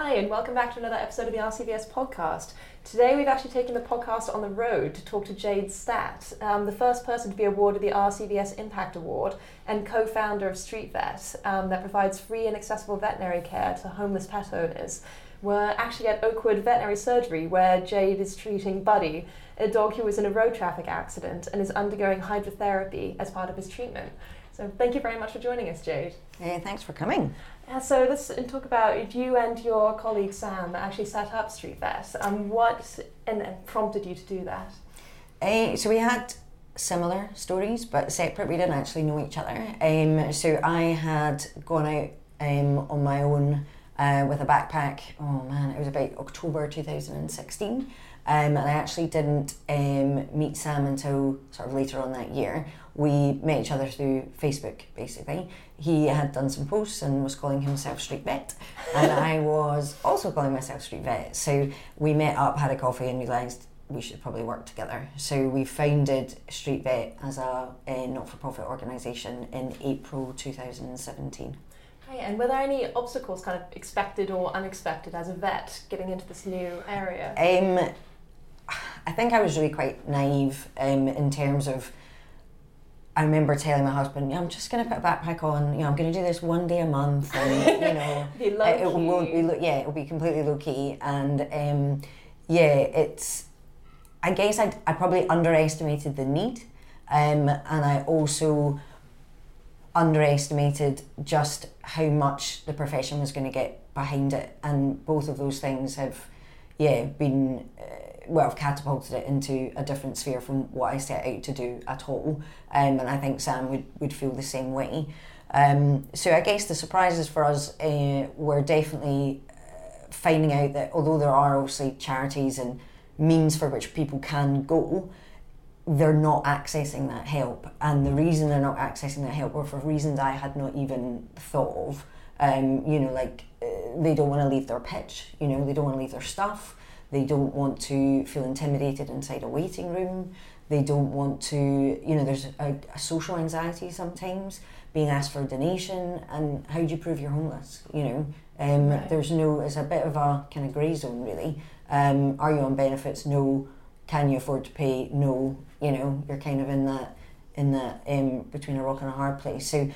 Hi, and welcome back to another episode of the RCVS podcast. Today, we've actually taken the podcast on the road to talk to Jade Statt, um, the first person to be awarded the RCVS Impact Award and co founder of Street Vet, um, that provides free and accessible veterinary care to homeless pet owners. We're actually at Oakwood Veterinary Surgery, where Jade is treating Buddy, a dog who was in a road traffic accident and is undergoing hydrotherapy as part of his treatment. So, thank you very much for joining us, Jade. Hey, thanks for coming. Yeah, so let's talk about you and your colleague Sam actually set up Street Vet. Um, what and, and prompted you to do that? Uh, so we had similar stories, but separate. We didn't actually know each other. Um, so I had gone out um, on my own uh, with a backpack. Oh man, it was about October 2016. Um, and I actually didn't um, meet Sam until sort of later on that year we met each other through Facebook basically. He had done some posts and was calling himself Street Vet, and I was also calling myself Street Vet. So we met up, had a coffee, and realised we should probably work together. So we founded Street Vet as a, a not for profit organisation in April 2017. Right, and were there any obstacles kind of expected or unexpected as a vet getting into this new area? Um, I think I was really quite naive um, in terms of I remember telling my husband, yeah, I'm just going to put a backpack on. You know, I'm going to do this one day a month, and you know, it, it won't be. Lo- yeah, it'll be completely low key, and um, yeah, it's. I guess I I probably underestimated the need, um, and I also underestimated just how much the profession was going to get behind it, and both of those things have, yeah, been. Uh, well, I've catapulted it into a different sphere from what I set out to do at all. Um, and I think Sam would, would feel the same way. Um, so I guess the surprises for us uh, were definitely uh, finding out that although there are obviously charities and means for which people can go, they're not accessing that help. And the reason they're not accessing that help were for reasons I had not even thought of. Um, you know, like uh, they don't want to leave their pitch, you know, they don't want to leave their stuff they don't want to feel intimidated inside a waiting room. They don't want to, you know, there's a, a social anxiety sometimes, being asked for a donation, and how do you prove you're homeless? You know, um, right. there's no, it's a bit of a kind of grey zone really. Um, are you on benefits? No. Can you afford to pay? No. You know, you're kind of in that, in that um, between a rock and a hard place. So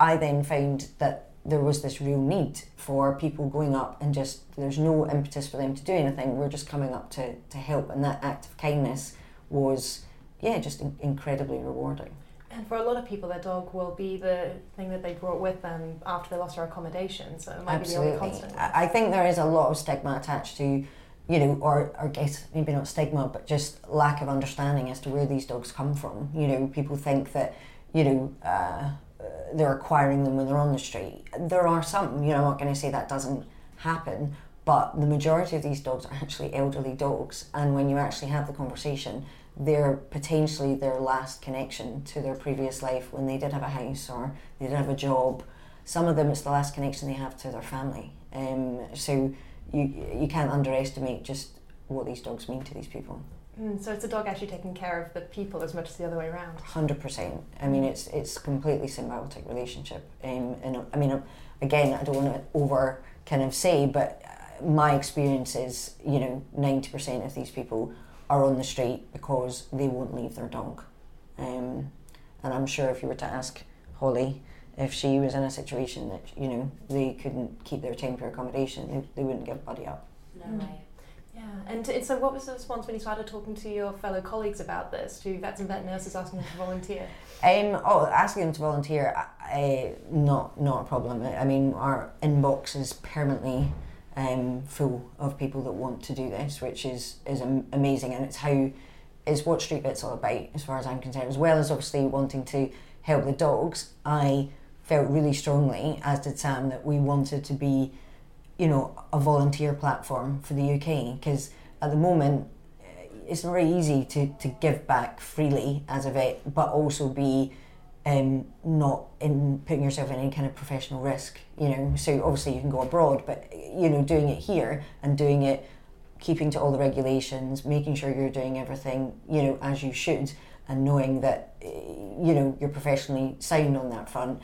I then found that there was this real need for people going up and just there's no impetus for them to do anything we're just coming up to, to help and that act of kindness was yeah just in- incredibly rewarding and for a lot of people their dog will be the thing that they brought with them after they lost their accommodation so it might Absolutely. be the only constant I think there is a lot of stigma attached to you know, or, or guess maybe not stigma, but just lack of understanding as to where these dogs come from. You know, people think that, you know, uh, they're acquiring them when they're on the street. There are some, you know, I'm not going to say that doesn't happen, but the majority of these dogs are actually elderly dogs. And when you actually have the conversation, they're potentially their last connection to their previous life when they did have a house or they did have a job. Some of them, it's the last connection they have to their family. Um, so you you can't underestimate just what these dogs mean to these people. Mm, so it's a dog actually taking care of the people as much as the other way around. Hundred percent. I mean, it's it's completely symbiotic relationship. Um, and I mean, again, I don't want to over kind of say, but uh, my experience is, you know, ninety percent of these people are on the street because they won't leave their dog. Um, and I'm sure if you were to ask Holly if she was in a situation that you know they couldn't keep their temporary accommodation, they, they wouldn't give Buddy up. No mm. way. And, and so what was the response when you started talking to your fellow colleagues about this, to vets and vet nurses asking them to volunteer? Um, oh, asking them to volunteer, uh, not not a problem. I mean, our inbox is permanently um, full of people that want to do this, which is is amazing, and it's how is what Street Vet's all about, as far as I'm concerned. As well as obviously wanting to help the dogs, I felt really strongly, as did Sam, that we wanted to be you know, a volunteer platform for the UK because at the moment eh, it's not very easy to, to give back freely as a vet, but also be um, not in putting yourself in any kind of professional risk. You know, so obviously you can go abroad, but you know, doing it here and doing it, keeping to all the regulations, making sure you're doing everything, you know, as you should, and knowing that eh, you know you're professionally sound on that front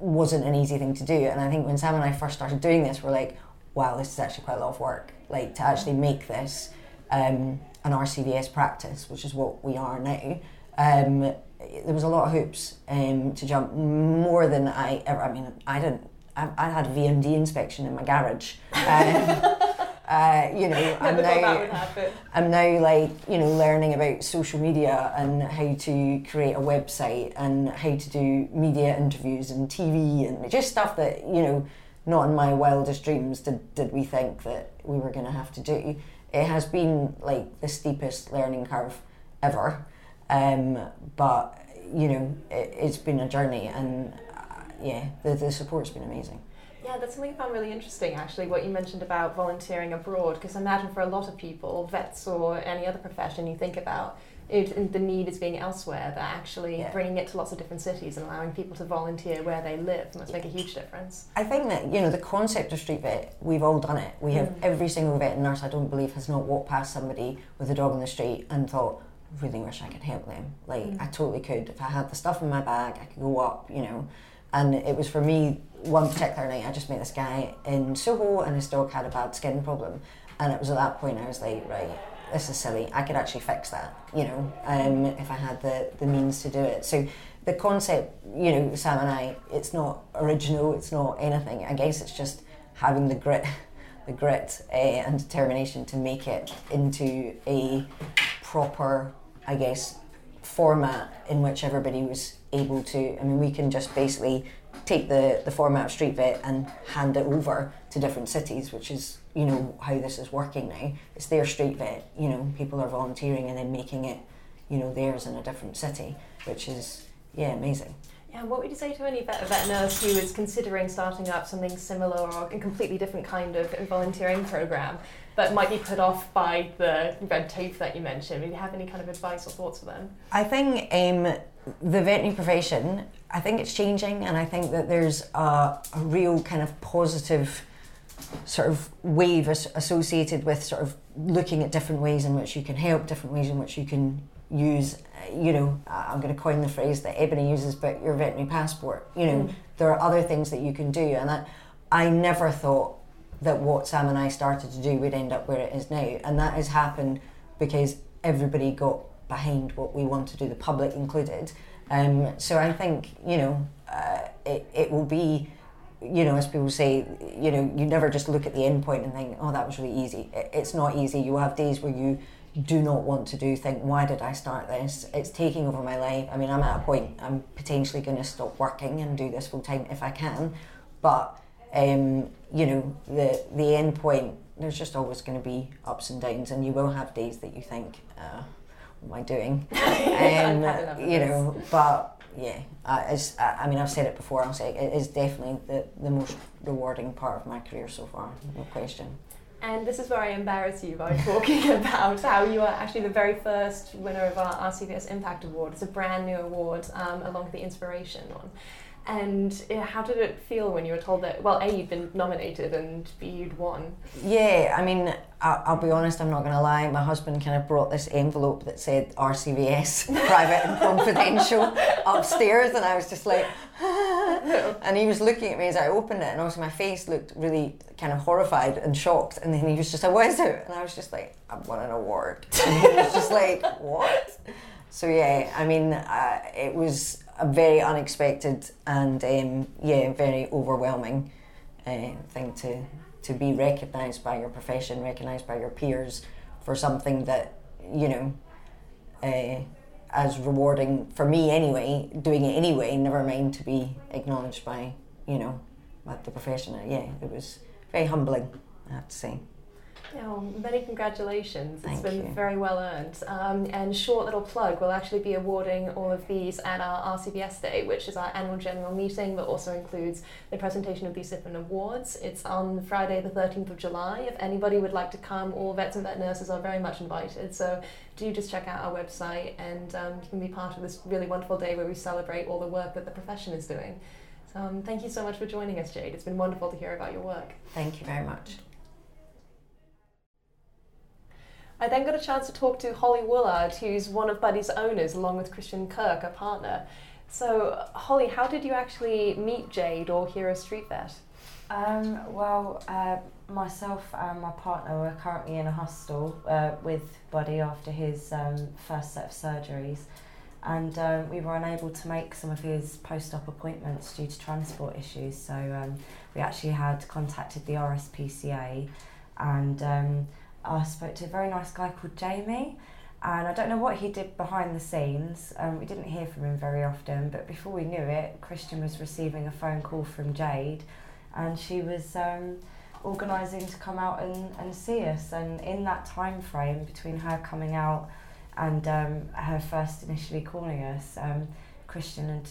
wasn't an easy thing to do. And I think when Sam and I first started doing this, we're like, wow, this is actually quite a lot of work. Like to actually make this um, an RCVS practice, which is what we are now. Um, there was a lot of hoops um, to jump, more than I ever. I mean, I didn't. I, I had a VMD inspection in my garage. Um, uh, you know, I'm now, I'm now like, you know, learning about social media and how to create a website and how to do media interviews and TV and just stuff that, you know, not in my wildest dreams did, did we think that we were going to have to do. It has been like the steepest learning curve ever. Um, but, you know, it, has been a journey and uh, yeah, the, the support's been amazing. Yeah, that's something I found really interesting actually, what you mentioned about volunteering abroad, because I imagine for a lot of people, vets or any other profession you think about, it, the need is being elsewhere, that actually yeah. bringing it to lots of different cities and allowing people to volunteer where they live must make a huge difference. I think that, you know, the concept of street vet, we've all done it. We have mm. every single vet nurse, I don't believe, has not walked past somebody with a dog in the street and thought, I really wish I could help them. Like, mm. I totally could. If I had the stuff in my bag, I could go up, you know. And it was for me one particular night, I just met this guy in Soho, and his dog had a bad skin problem. And it was at that point I was like, right, this is silly. I could actually fix that, you know, um, if I had the, the means to do it. So the concept, you know, Sam and I, it's not original, it's not anything. I guess it's just having the grit, the grit uh, and determination to make it into a proper, I guess, format in which everybody was able to. I mean, we can just basically take the, the format of Street Vet and hand it over to different cities, which is, you know, how this is working now. It's their Street Vet, you know, people are volunteering and then making it, you know, theirs in a different city, which is, yeah, amazing. Yeah, what would you say to any vet, vet nurse who is considering starting up something similar or a completely different kind of volunteering program, but might be put off by the red tape that you mentioned? Do you have any kind of advice or thoughts for them? I think um, the veterinary profession, I think it's changing, and I think that there's a, a real kind of positive sort of wave associated with sort of looking at different ways in which you can help, different ways in which you can use, you know, I'm going to coin the phrase that Ebony uses, but your veterinary passport. You know, mm. there are other things that you can do, and I, I never thought that what Sam and I started to do would end up where it is now, and that has happened because everybody got behind what we want to do, the public included. Um, so I think you know uh, it it will be you know, as people say, you know, you never just look at the end point and think, oh, that was really easy. It's not easy. You have days where you do not want to do, think, why did I start this? It's taking over my life. I mean, I'm at a point, I'm potentially going to stop working and do this full time if I can. But, um, you know, the, the end point, there's just always going to be ups and downs, and you will have days that you think, uh, what am I doing? um, you know, but yeah, uh, I mean, I've said it before. I'll say it, it is definitely the, the most rewarding part of my career so far, no question. And this is where I embarrass you by talking about how you are actually the very first winner of our RCVS Impact Award. It's a brand new award um, along with the Inspiration one. And how did it feel when you were told that, well, A, you'd been nominated and B, you'd won? Yeah, I mean, I'll, be honest, I'm not going to lie. My husband kind of brought this envelope that said RCVS, private and confidential, upstairs, and I was just like, and he was looking at me as I opened it, and also my face looked really kind of horrified and shocked. And then he was just like, What is it? And I was just like, I've won an award. And he was just like, What? So, yeah, I mean, uh, it was a very unexpected and um, yeah, very overwhelming uh, thing to to be recognised by your profession, recognised by your peers for something that you know, uh, as rewarding for me anyway, doing it anyway. Never mind to be acknowledged by you know, by the profession. Yeah, it was very humbling. I have to say. Oh, many congratulations. Thank it's been you. very well earned. Um, and short little plug, we'll actually be awarding all of these at our RCVS Day, which is our annual general meeting, but also includes the presentation of these different awards. It's on Friday, the 13th of July. If anybody would like to come, all vets and vet nurses are very much invited. So do just check out our website and um, you can be part of this really wonderful day where we celebrate all the work that the profession is doing. So um, thank you so much for joining us, Jade. It's been wonderful to hear about your work. Thank you very much. I then got a chance to talk to Holly Woolard, who's one of Buddy's owners, along with Christian Kirk, a partner. So, Holly, how did you actually meet Jade or Hero Street Vet? Um, well, uh, myself and my partner were currently in a hostel uh, with Buddy after his um, first set of surgeries, and um, we were unable to make some of his post-op appointments due to transport issues. So um, we actually had contacted the RSPCA, and um, I spoke to a very nice guy called Jamie. And I don't know what he did behind the scenes. Um, we didn't hear from him very often, but before we knew it, Christian was receiving a phone call from Jade, and she was um, organising to come out and, and see us. And in that time frame between her coming out and um, her first initially calling us, um, Christian had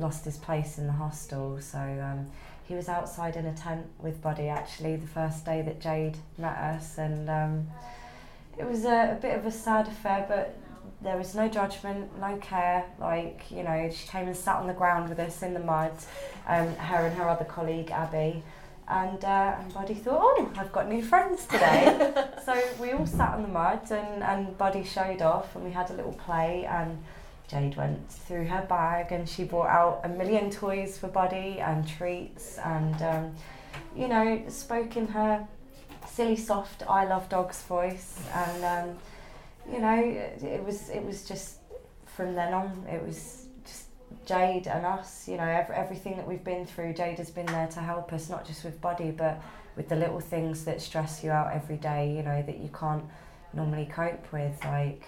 lost his place in the hostel. So um, he was outside in a tent with Buddy actually the first day that Jade met us, and um, it was a, a bit of a sad affair, but there was no judgment, no care. Like, you know, she came and sat on the ground with us in the mud, um, her and her other colleague, Abby. And, uh, and Buddy thought, oh, I've got new friends today. so we all sat on the mud and, and Buddy showed off and we had a little play and Jade went through her bag and she brought out a million toys for Buddy and treats and, um, you know, spoke in her silly soft I love dogs voice. And um, you know it, was it was just from then on it was just Jade and us you know every, everything that we've been through Jade has been there to help us not just with Buddy but with the little things that stress you out every day you know that you can't normally cope with. Like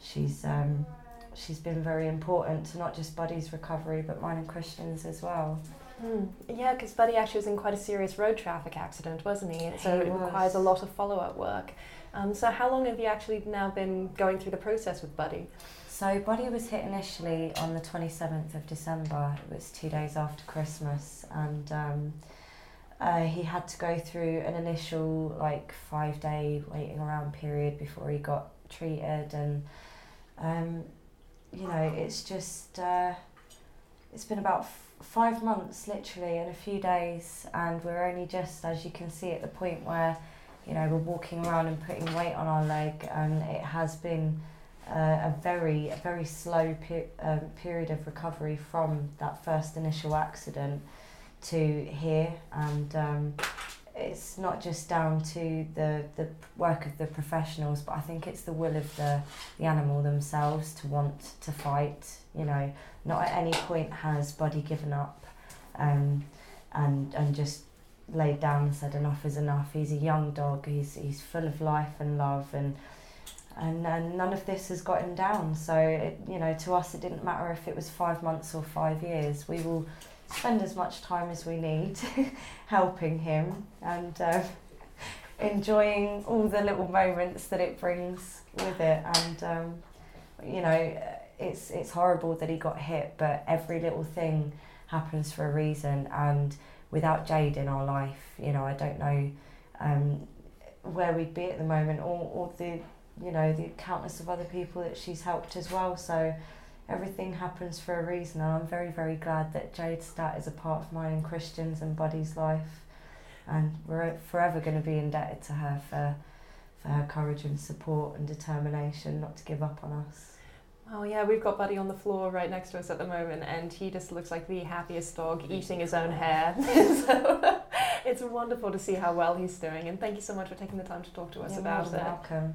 she's um, she's been very important to not just Buddy's recovery but mine and Christian's as well. Mm. Yeah, because Buddy actually was in quite a serious road traffic accident, wasn't he? So He it was. requires a lot of follow up work. Um, so how long have you actually now been going through the process with Buddy? So Buddy was hit initially on the 27th of December. It was two days after Christmas, and um, uh, he had to go through an initial like five day waiting around period before he got treated, and um, you know it's just uh, it's been about f- five months literally and a few days, and we're only just as you can see at the point where you know we're walking around and putting weight on our leg, and it has been uh, a very a very slow pe- um, period of recovery from that first initial accident to here and um, it's not just down to the, the work of the professionals but I think it's the will of the, the animal themselves to want to fight you know not at any point has Buddy given up um, and and just laid down and said enough is enough he's a young dog he's, he's full of life and love and and, and none of this has got him down. So it, you know, to us, it didn't matter if it was five months or five years. We will spend as much time as we need helping him and uh, enjoying all the little moments that it brings with it. And um, you know, it's it's horrible that he got hit, but every little thing happens for a reason. And without Jade in our life, you know, I don't know. Um, where we'd be at the moment, or, or the you know the countless of other people that she's helped as well. So everything happens for a reason, and I'm very very glad that Jade Statt is a part of mine and Christian's and Buddy's life, and we're forever going to be indebted to her for for her courage and support and determination not to give up on us. Oh yeah, we've got Buddy on the floor right next to us at the moment, and he just looks like the happiest dog, eating his own hair. so it's wonderful to see how well he's doing, and thank you so much for taking the time to talk to us You're about more than it. welcome.